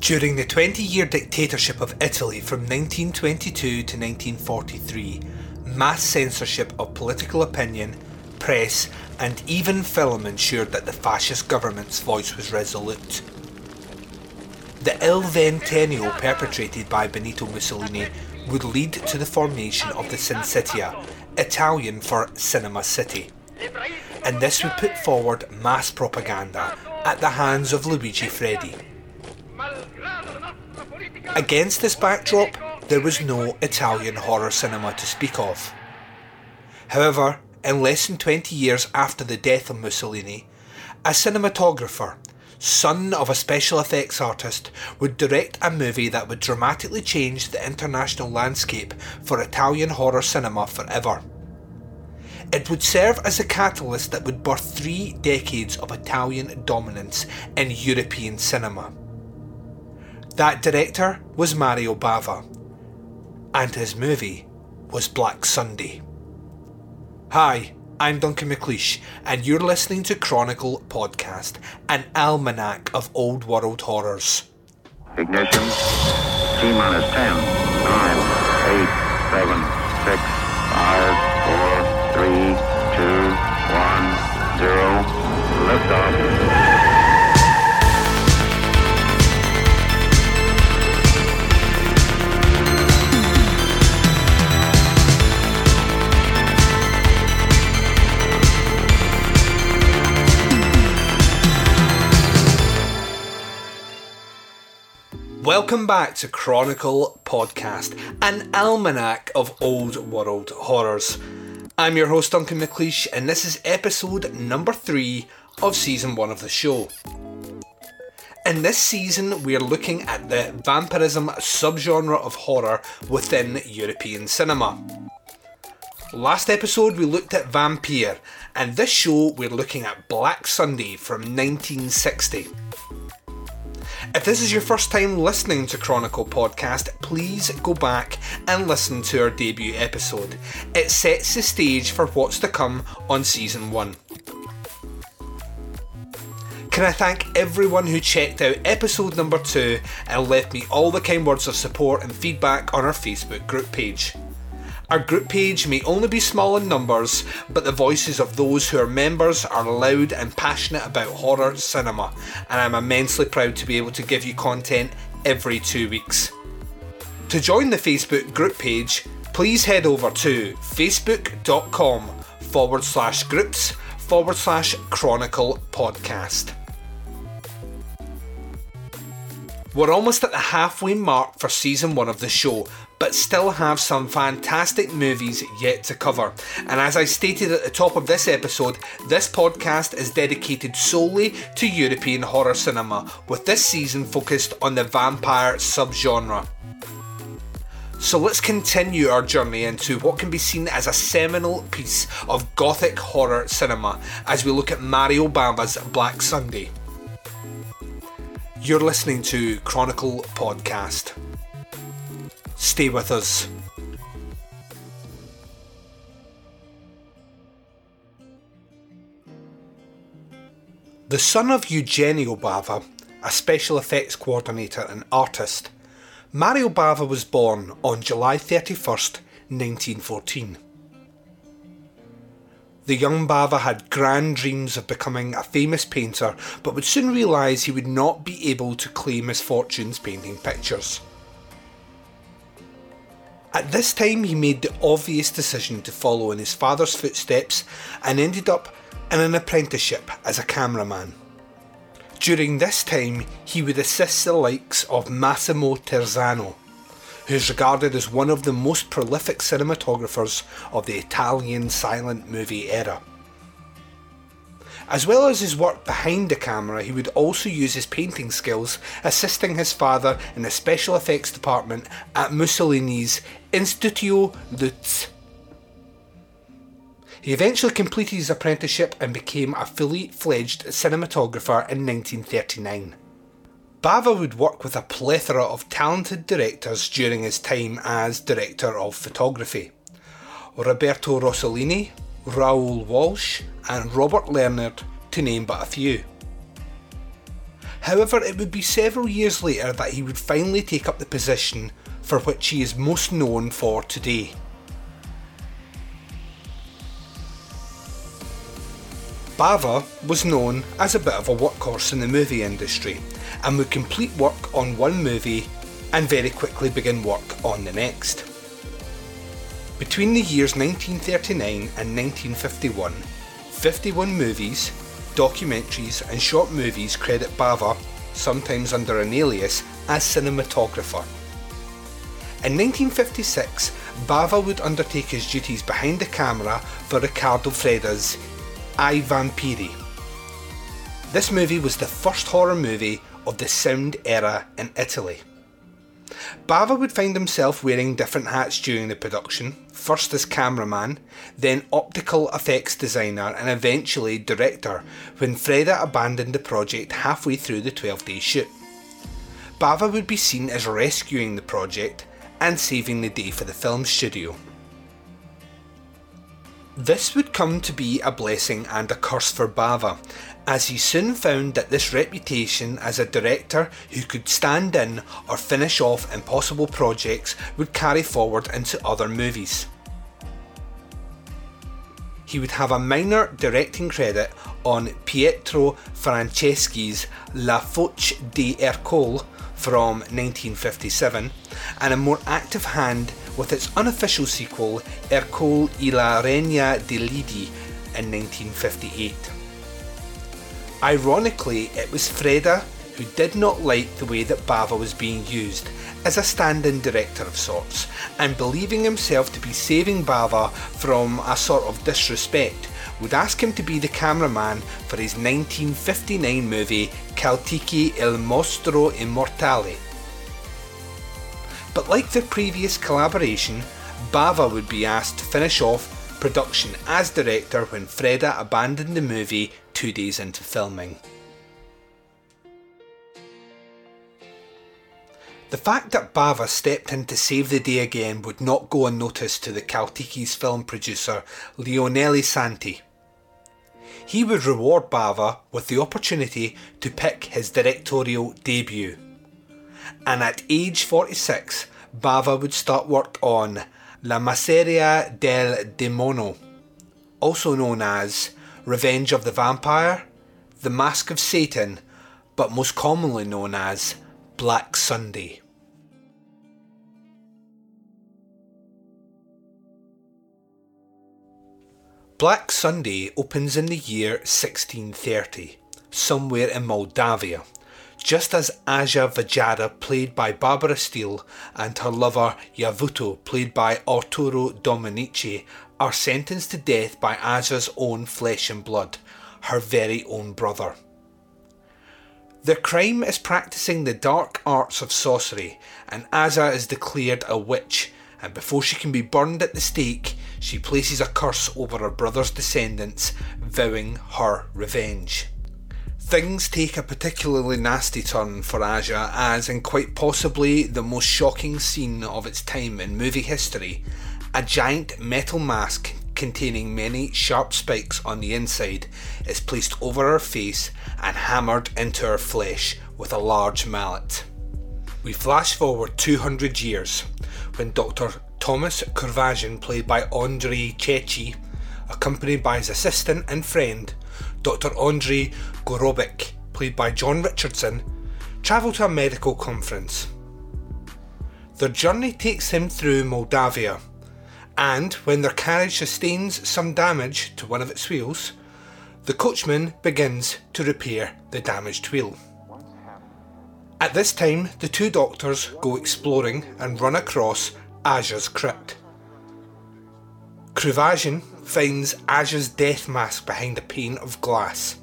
During the 20 year dictatorship of Italy from 1922 to 1943, mass censorship of political opinion, press, and even film ensured that the fascist government's voice was resolute. The Il Ventennio perpetrated by Benito Mussolini would lead to the formation of the Cinecittà, Italian for Cinema City. And this would put forward mass propaganda at the hands of Luigi Freddi. Against this backdrop, there was no Italian horror cinema to speak of. However, in less than 20 years after the death of Mussolini, a cinematographer, son of a special effects artist, would direct a movie that would dramatically change the international landscape for Italian horror cinema forever. It would serve as a catalyst that would birth three decades of Italian dominance in European cinema. That director was Mario Bava, and his movie was Black Sunday. Hi, I'm Duncan McLeish, and you're listening to Chronicle Podcast, an almanac of old world horrors. Ignition. T minus 10, 9, 8, 7, 6, 5, 4, 3, 2, 1, 0. Liftoff. Welcome back to Chronicle Podcast, an almanac of old world horrors. I'm your host Duncan McLeish, and this is episode number three of season one of the show. In this season, we're looking at the vampirism subgenre of horror within European cinema. Last episode, we looked at Vampire, and this show, we're looking at Black Sunday from 1960. If this is your first time listening to Chronicle Podcast, please go back and listen to our debut episode. It sets the stage for what's to come on season 1. Can I thank everyone who checked out episode number 2 and left me all the kind words of support and feedback on our Facebook group page. Our group page may only be small in numbers, but the voices of those who are members are loud and passionate about horror cinema, and I'm immensely proud to be able to give you content every two weeks. To join the Facebook group page, please head over to facebook.com forward slash groups forward slash chronicle podcast. We're almost at the halfway mark for season one of the show, but still have some fantastic movies yet to cover. And as I stated at the top of this episode, this podcast is dedicated solely to European horror cinema, with this season focused on the vampire subgenre. So let's continue our journey into what can be seen as a seminal piece of gothic horror cinema as we look at Mario Bava's Black Sunday. You're listening to Chronicle Podcast. Stay with us. The son of Eugenio Bava, a special effects coordinator and artist, Mario Bava was born on July 31st, 1914. The young Bava had grand dreams of becoming a famous painter, but would soon realise he would not be able to claim his fortunes painting pictures. At this time, he made the obvious decision to follow in his father's footsteps and ended up in an apprenticeship as a cameraman. During this time, he would assist the likes of Massimo Terzano, who is regarded as one of the most prolific cinematographers of the Italian silent movie era. As well as his work behind the camera, he would also use his painting skills assisting his father in the special effects department at Mussolini's Instituto Luce. He eventually completed his apprenticeship and became a fully fledged cinematographer in 1939. Bava would work with a plethora of talented directors during his time as director of photography. Roberto Rossellini, Raoul Walsh, and Robert Lerner, to name but a few. However, it would be several years later that he would finally take up the position for which he is most known for today. Bava was known as a bit of a workhorse in the movie industry and would complete work on one movie and very quickly begin work on the next. Between the years 1939 and 1951, 51 movies, documentaries, and short movies credit Bava, sometimes under an alias, as cinematographer. In 1956, Bava would undertake his duties behind the camera for Riccardo Freda's I Vampiri. This movie was the first horror movie of the sound era in Italy. Bava would find himself wearing different hats during the production, first as cameraman, then optical effects designer, and eventually director when Freda abandoned the project halfway through the 12 day shoot. Bava would be seen as rescuing the project and saving the day for the film studio. This would come to be a blessing and a curse for Bava, as he soon found that this reputation as a director who could stand in or finish off impossible projects would carry forward into other movies. He would have a minor directing credit on Pietro Francisci's La Foce di Ercole from 1957 and a more active hand with its unofficial sequel Ercole y la Reina de Lidi in 1958. Ironically, it was Freda who did not like the way that Bava was being used as a stand in director of sorts, and believing himself to be saving Bava from a sort of disrespect, would ask him to be the cameraman for his 1959 movie Caltiki il Mostro Immortale. But like the previous collaboration, Bava would be asked to finish off production as director when Freda abandoned the movie two days into filming. The fact that Bava stepped in to save the day again would not go unnoticed to the Caltiki's film producer Lionello Santi. He would reward Bava with the opportunity to pick his directorial debut. And at age 46, Bava would start work on La Maschera del Demonio, also known as Revenge of the Vampire, The Mask of Satan, but most commonly known as Black Sunday. Black Sunday opens in the year 1630, somewhere in Moldavia, just as Aja Vajada, played by Barbara Steele, and her lover Yavuto, played by Arturo Dominici, are sentenced to death by Aja's own flesh and blood, her very own brother. The crime is practicing the dark arts of sorcery, and Aja is declared a witch, and before she can be burned at the stake, she places a curse over her brother's descendants, vowing her revenge. Things take a particularly nasty turn for Aja, as in quite possibly the most shocking scene of its time in movie history, a giant metal mask containing many sharp spikes on the inside is placed over her face and hammered into her flesh with a large mallet. We flash forward 200 years when Dr. Thomas Kruvajan, played by Andrei Checchi, accompanied by his assistant and friend, Dr. Andrei Gorobec, played by John Richardson, travel to a medical conference. Their journey takes him through Moldavia, and when their carriage sustains some damage to one of its wheels, the coachman begins to repair the damaged wheel. At this time, the two doctors go exploring and run across Aja's crypt. Kruvajan finds Azure's death mask behind a pane of glass.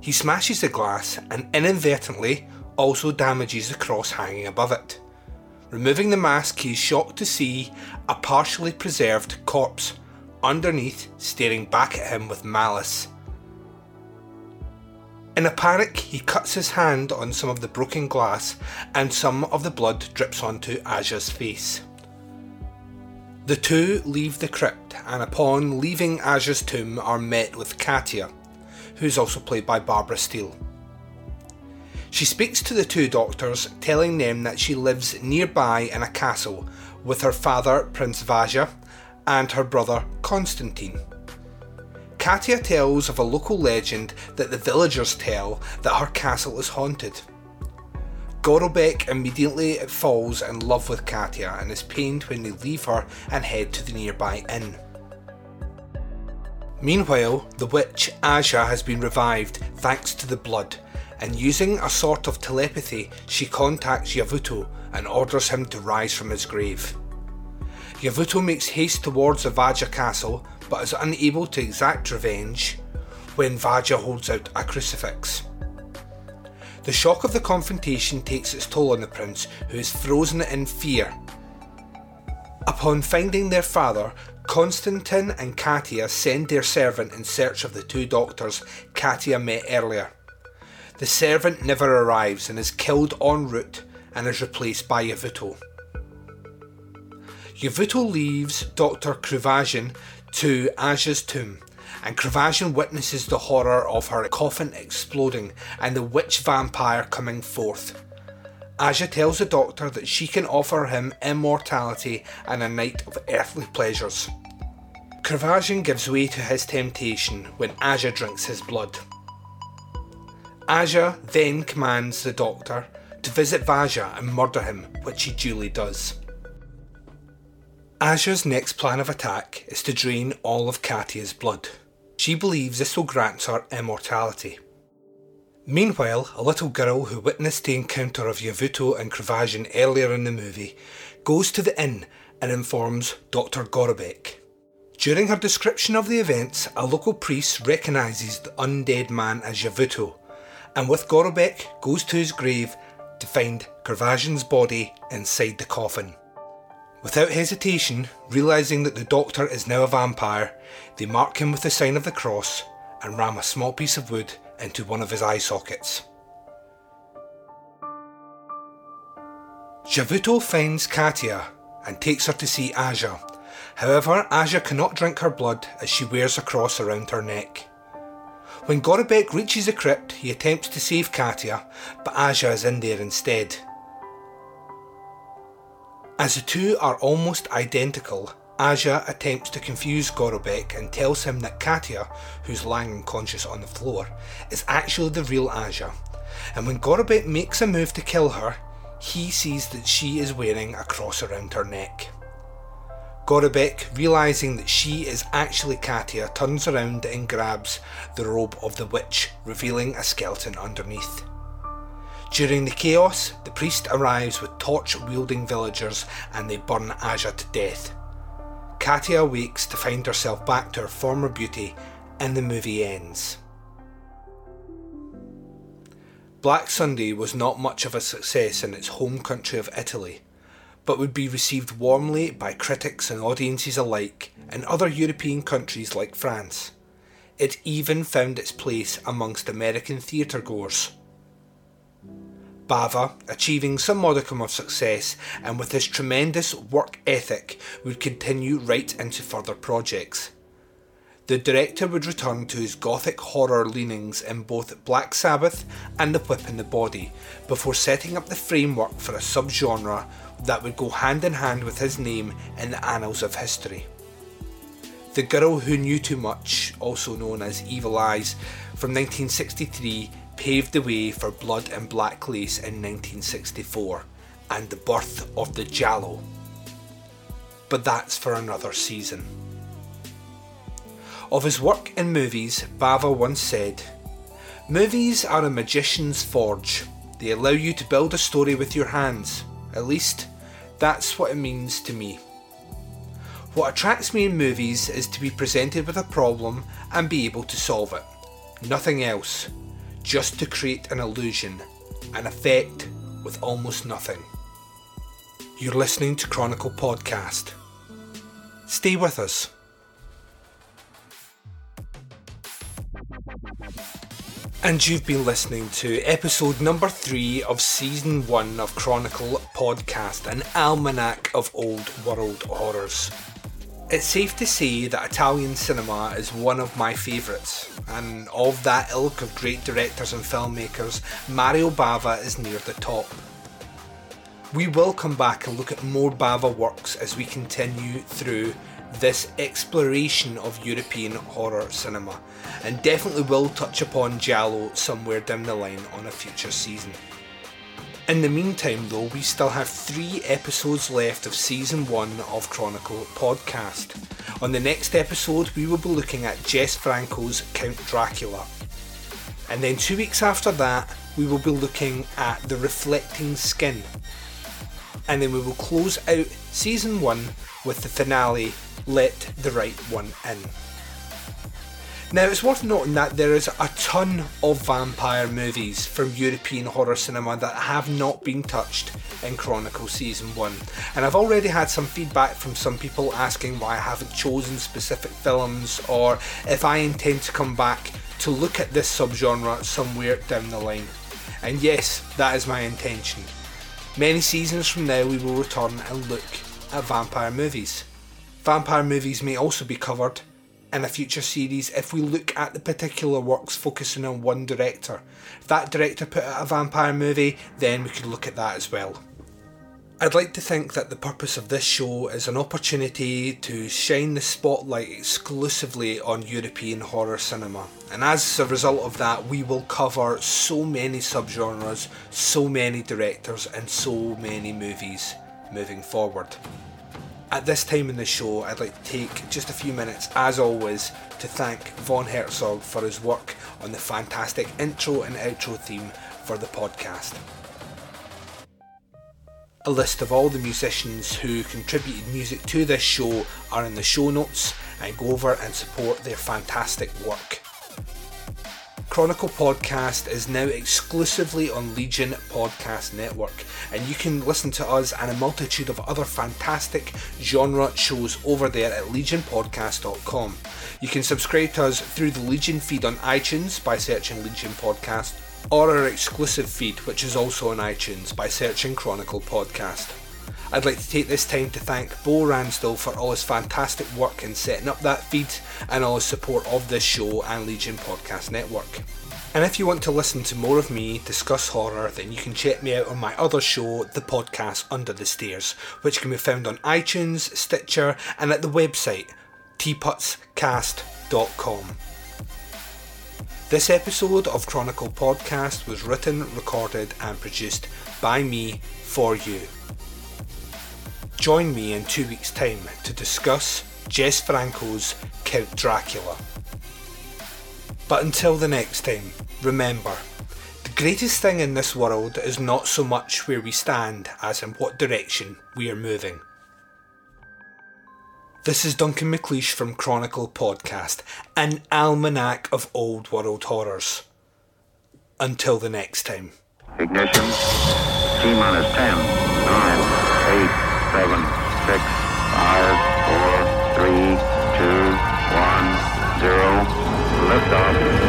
He smashes the glass and inadvertently also damages the cross hanging above it. Removing the mask, he is shocked to see a partially preserved corpse underneath staring back at him with malice. In a panic, he cuts his hand on some of the broken glass and some of the blood drips onto Aja's face. The two leave the crypt and upon leaving Aja's tomb are met with Katia, who's also played by Barbara Steele. She speaks to the two doctors, telling them that she lives nearby in a castle with her father, Prince Vaja, and her brother, Constantine. Katia tells of a local legend that the villagers tell that her castle is haunted. Gorobec immediately falls in love with Katia and is pained when they leave her and head to the nearby inn. Meanwhile, the witch Aja has been revived thanks to the blood, and using a sort of telepathy, she contacts Yavuto and orders him to rise from his grave. Yavuto makes haste towards the Vaja castle but is unable to exact revenge when Vaja holds out a crucifix. The shock of the confrontation takes its toll on the prince, who is frozen in fear. Upon finding their father, Constantine and Katia send their servant in search of the two doctors Katia met earlier. The servant never arrives and is killed en route and is replaced by Yavuto. Yavuto leaves Dr. Kruvajan to Aja's tomb, and Kruvajan witnesses the horror of her coffin exploding and the witch vampire coming forth. Aja tells the doctor that she can offer him immortality and a night of earthly pleasures. Kruvajan gives way to his temptation when Aja drinks his blood. Aja then commands the doctor to visit Vaja and murder him, which he duly does. Aja's next plan of attack is to drain all of Katia's blood. She believes this will grant her immortality. Meanwhile, a little girl who witnessed the encounter of Yavuto and Kruvajan earlier in the movie goes to the inn and informs Dr. Gorobec. During her description of the events, a local priest recognises the undead man as Yavuto, and with Gorobec goes to his grave to find Kruvajan's body inside the coffin. Without hesitation, realising that the doctor is now a vampire, they mark him with the sign of the cross and ram a small piece of wood into one of his eye sockets. Javuto finds Katia and takes her to see Aja. However, Aja cannot drink her blood as she wears a cross around her neck. When Gorobec reaches the crypt, he attempts to save Katia, but Aja is in there instead. As the two are almost identical, Aja attempts to confuse Gorobec and tells him that Katia, who's lying unconscious on the floor, is actually the real Aja. And when Gorobec makes a move to kill her, he sees that she is wearing a cross around her neck. Gorobec, realizing that she is actually Katia, turns around and grabs the robe of the witch, revealing a skeleton underneath. During the chaos, the priest arrives with torch wielding villagers and they burn Aja to death. Katia awakes to find herself back to her former beauty and the movie ends. Black Sunday was not much of a success in its home country of Italy, but would be received warmly by critics and audiences alike in other European countries like France. It even found its place amongst American theatregoers. Bava, achieving some modicum of success and with his tremendous work ethic, would continue right into further projects. The director would return to his gothic horror leanings in both Black Sabbath and The Whip in the Body, before setting up the framework for a subgenre that would go hand in hand with his name in the annals of history. The Girl Who Knew Too Much, also known as Evil Eyes, from 1963 paved the way for Blood and Black Lace in 1964 and the birth of the Giallo. But that's for another season. Of his work in movies, Bava once said, Movies are a magician's forge. They allow you to build a story with your hands. At least, that's what it means to me. What attracts me in movies is to be presented with a problem and be able to solve it. Nothing else just to create an illusion, an effect with almost nothing. You're listening to Chronicle Podcast. Stay with us. And you've been listening to episode number three of season one of Chronicle Podcast, an almanac of old world horrors. It's safe to say that Italian cinema is one of my favourites. And of that ilk of great directors and filmmakers, Mario Bava is near the top. We will come back and look at more Bava works as we continue through this exploration of European horror cinema, and definitely will touch upon Giallo somewhere down the line on a future season. In the meantime, though, we still have three episodes left of season one of Chronicle podcast. On the next episode, we will be looking at Jess Franco's Count Dracula. And then two weeks after that, we will be looking at The Reflecting Skin. And then we will close out season one with the finale, Let the Right One In. Now, it's worth noting that there is a ton of vampire movies from European horror cinema that have not been touched in Chronicle Season 1. And I've already had some feedback from some people asking why I haven't chosen specific films or if I intend to come back to look at this subgenre somewhere down the line. And yes, that is my intention. Many seasons from now, we will return and look at vampire movies. Vampire movies may also be covered in a future series if we look at the particular works focusing on one director. If that director put out a vampire movie, then we could look at that as well. I'd like to think that the purpose of this show is an opportunity to shine the spotlight exclusively on European horror cinema. And as a result of that, we will cover so many subgenres, so many directors, and so many movies moving forward. At this time in the show, I'd like to take just a few minutes, as always, to thank Von Herzog for his work on the fantastic intro and outro theme for the podcast. A list of all the musicians who contributed music to this show are in the show notes and go over and support their fantastic work. Chronicle Podcast is now exclusively on Legion Podcast Network, and you can listen to us and a multitude of other fantastic genre shows over there at legionpodcast.com. You can subscribe to us through the Legion feed on iTunes by searching Legion Podcast, or our exclusive feed, which is also on iTunes by searching Chronicle Podcast. I'd like to take this time to thank Bo Ransdell for all his fantastic work in setting up that feed and all his support of this show and Legion Podcast Network. And if you want to listen to more of me discuss horror, then you can check me out on my other show, the podcast Under the Stairs, which can be found on iTunes, Stitcher, and at the website teapotscast.com. This episode of Chronicle Podcast was written, recorded, and produced by me for you. Join me in two weeks' time to discuss Jess Franco's Count Dracula. But until the next time, remember the greatest thing in this world is not so much where we stand as in what direction we are moving. This is Duncan McLeish from Chronicle Podcast, an almanac of old world horrors. Until the next time. Ignition. T minus 10, 9, 8, seven, six, five, four, three, two, one, zero. Lift off.